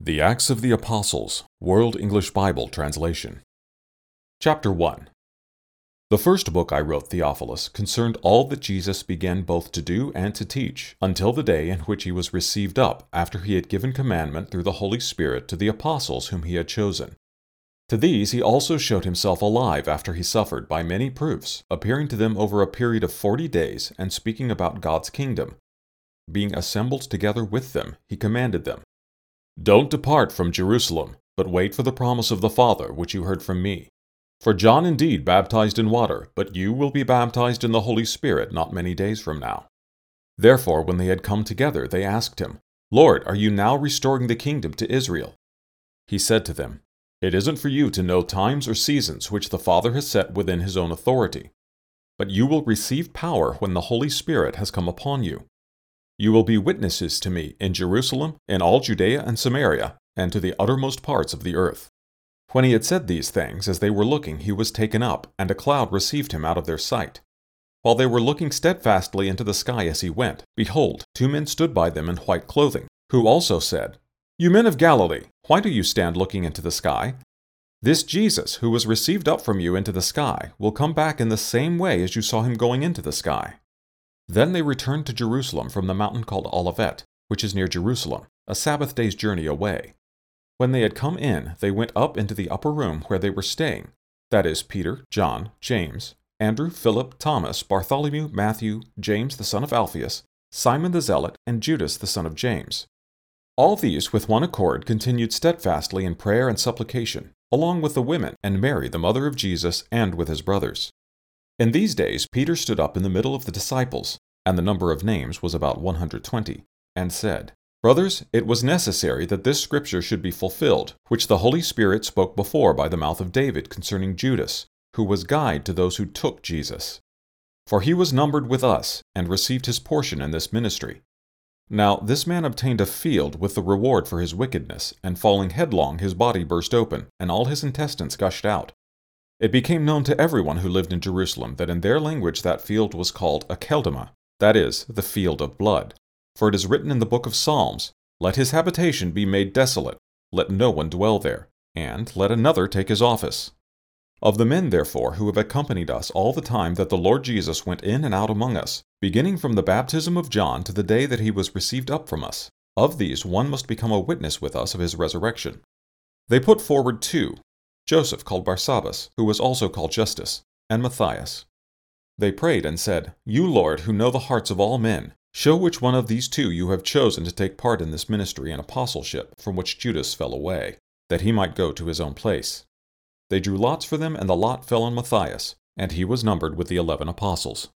The Acts of the Apostles, World English Bible Translation. Chapter 1 The first book I wrote, Theophilus, concerned all that Jesus began both to do and to teach, until the day in which he was received up, after he had given commandment through the Holy Spirit to the apostles whom he had chosen. To these he also showed himself alive after he suffered by many proofs, appearing to them over a period of forty days, and speaking about God's kingdom. Being assembled together with them, he commanded them don't depart from Jerusalem, but wait for the promise of the Father, which you heard from me. For John indeed baptized in water, but you will be baptized in the Holy Spirit not many days from now. Therefore, when they had come together, they asked him, Lord, are you now restoring the kingdom to Israel? He said to them, It isn't for you to know times or seasons which the Father has set within his own authority. But you will receive power when the Holy Spirit has come upon you you will be witnesses to me in Jerusalem, in all Judea and Samaria, and to the uttermost parts of the earth. When he had said these things, as they were looking, he was taken up, and a cloud received him out of their sight. While they were looking steadfastly into the sky as he went, behold, two men stood by them in white clothing, who also said, You men of Galilee, why do you stand looking into the sky? This Jesus, who was received up from you into the sky, will come back in the same way as you saw him going into the sky. Then they returned to Jerusalem from the mountain called Olivet, which is near Jerusalem, a Sabbath day's journey away. When they had come in, they went up into the upper room where they were staying that is, Peter, John, James, Andrew, Philip, Thomas, Bartholomew, Matthew, James the son of Alphaeus, Simon the Zealot, and Judas the son of James. All these with one accord continued steadfastly in prayer and supplication, along with the women, and Mary the mother of Jesus, and with his brothers. In these days Peter stood up in the middle of the disciples, and the number of names was about 120, and said, Brothers, it was necessary that this scripture should be fulfilled, which the Holy Spirit spoke before by the mouth of David concerning Judas, who was guide to those who took Jesus. For he was numbered with us, and received his portion in this ministry. Now this man obtained a field with the reward for his wickedness, and falling headlong, his body burst open, and all his intestines gushed out. It became known to everyone who lived in Jerusalem that in their language that field was called Akeldama, that is, the field of blood. For it is written in the book of Psalms, Let his habitation be made desolate, let no one dwell there, and let another take his office. Of the men, therefore, who have accompanied us all the time that the Lord Jesus went in and out among us, beginning from the baptism of John to the day that he was received up from us, of these one must become a witness with us of his resurrection. They put forward two, Joseph called Barsabbas, who was also called Justus, and Matthias. They prayed and said, You, Lord, who know the hearts of all men, show which one of these two you have chosen to take part in this ministry and apostleship from which Judas fell away, that he might go to his own place. They drew lots for them, and the lot fell on Matthias, and he was numbered with the eleven apostles.